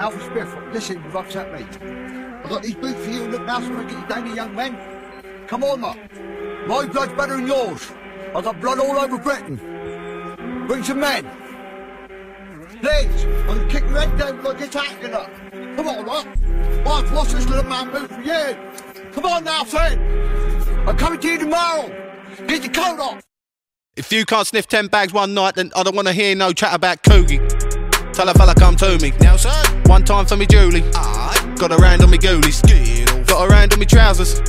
Alfred Smith, listen, you've upset me. I've got these boots for you, look now, so I get you down here, young man. Come on, Mark. My blood's better than yours. I've got blood all over Britain. Bring some men. Legs, I'm gonna kick your head down when I get acting up. Come on, Mark. I've lost this little man boot for you. Come on now, son. I'm coming to you tomorrow. Get your coat off. If you can't sniff 10 bags one night, then I don't want to hear no chat about Coogie. Tell a fella come to me. Now, son. One time for me Julie. Alright. Got a hand on me off. Got a hand on me trousers.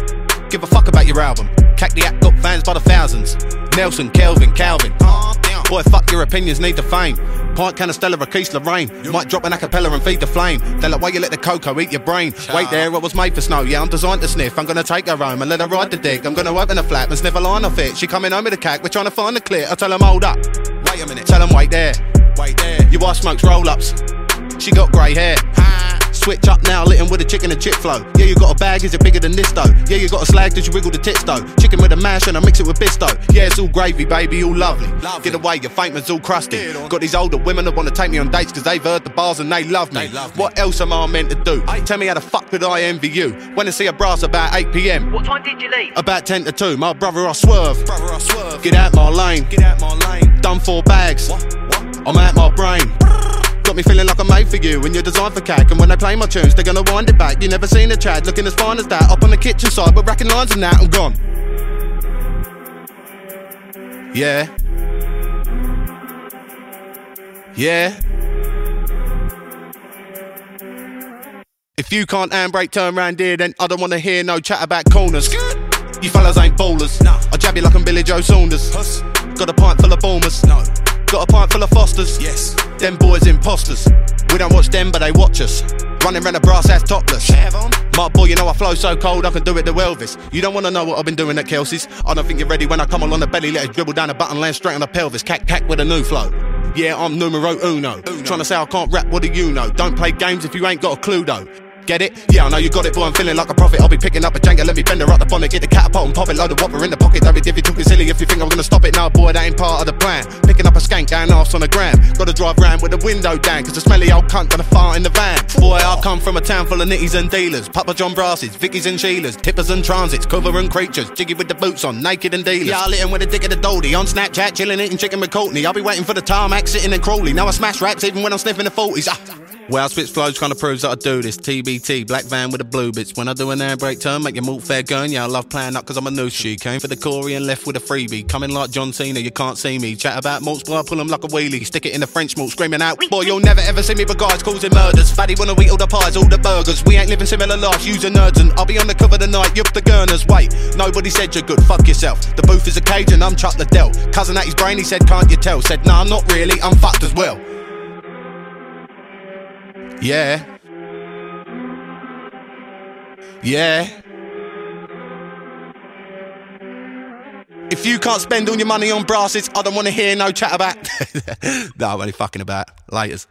Give a fuck about your album. Cack the act got fans by the thousands. Nelson, Kelvin, Calvin. Calm down. Boy, fuck your opinions, need the fame. Pint can of Stella, Raquise, Lorraine. Might drop an acapella and feed the flame. They're like, why you let the cocoa eat your brain? Wait there, I was made for snow. Yeah, I'm designed to sniff. I'm gonna take her home and let her ride the dick. I'm gonna open the flap and sniff a line off it. She coming home with a cack, we're trying to find the clear. I tell them, hold up. Wait a minute. Tell them, wait there. Wait there. Your wife smokes roll ups. She got grey hair. Ha. Switch up now, lit 'em with a chicken and chip flow. Yeah, you got a bag, is it bigger than this though? Yeah, you got a slag, did you wiggle the tits though? Chicken with a mash and I mix it with bisto. Yeah, it's all gravy, baby, all lovely. Lovely. Get away, your fake man's all crusty. Got these older women that wanna take me on dates cause they've heard the bars and they love me. They love me. what else am I meant to do? Aye. Tell me how the fuck could I envy you? When I see a brass about 8 pm, What time did you leave? about 10 to 2, my brother I swerve. Brother, I swerve. Get out my lane, Get out my lane. done four bags. What? I'm out my brain. Got me feeling like I'm made for you and you're designed for cack. And when they play my tunes, they're gonna wind it back. You never seen a Chad looking as fine as that. Up on the kitchen side, we're racking lines and that, I'm gone. Yeah. Yeah. If you can't handbrake, turn round here, then I don't wanna hear no chat about corners. You fellas ain't ballers. Nah. I jab you like I'm Billy Joe Saunders. Huss. Got a pint full of boomers. No. Got a pint full of Fosters. Yes. Them boys imposters. We don't watch them, but they watch us. Running round a brass ass topless. My boy, you know I flow so cold I can do it to Elvis. You don't wanna know what I've been doing at Kelsey's. I don't think you're ready when I come along the belly, let it dribble down the button, land straight on the pelvis. Cack cack with a new flow. Yeah, I'm numero uno. Uno. Trying to say I can't rap, what do you know? Don't play games if you ain't got a clue though. Get it? Yeah, I know you got it, boy. I'm feeling like a prophet. I'll be picking up a Jenga, let me bend her up the bonnet, get the catapult and pop it, load of whopper in the pocket. Don't be you talking silly if you think I'm gonna stop it. Now, boy, that ain't part of the plan. Picking up a skank, going off on the gram. Gotta drive round with the window down, cause the smelly old cunt gonna fart in the van. Boy, I come from a town full of nitties and dealers. Papa John Brasses, Vickies and Sheilas, tippers and transits, cover and creatures, jiggy with the boots on, naked and dealers. Yeah, I lit 'em with a dick of the doldy on Snapchat, chilling eating chicken with Courtney. I'll be waiting for the tarmac, sitting in Crawley. Now I smash racks even when I'm sniffing the 40s. Ah. Well, Spitz Flows kind of proves that I do this. TBT, black van with the blue bits. When I do an handbrake turn, make your malt fair gun. Yeah, I love playing up because I'm a new she. Came for the Corey and left with a freebie. Coming like John Cena, you can't see me. Chat about malts, boy, I pull 'em like a wheelie. Stick it in the French malt, screaming out. Boy, you'll never ever see me with guys causing murders. Fatty wanna eat all the pies, all the burgers. We ain't living similar lives, using nerds. And I'll be on the cover tonight, you're the Gurners. Wait, nobody said you're good, fuck yourself. The booth is a cage and I'm Chuck Liddell. Cousin at his brain, he said, can't you tell? Said, nah, not really, I'm fucked as well. Yeah. Yeah. If you can't spend all your money on brasses, I don't want to hear no chat about. no, I'm only fucking about. Laters.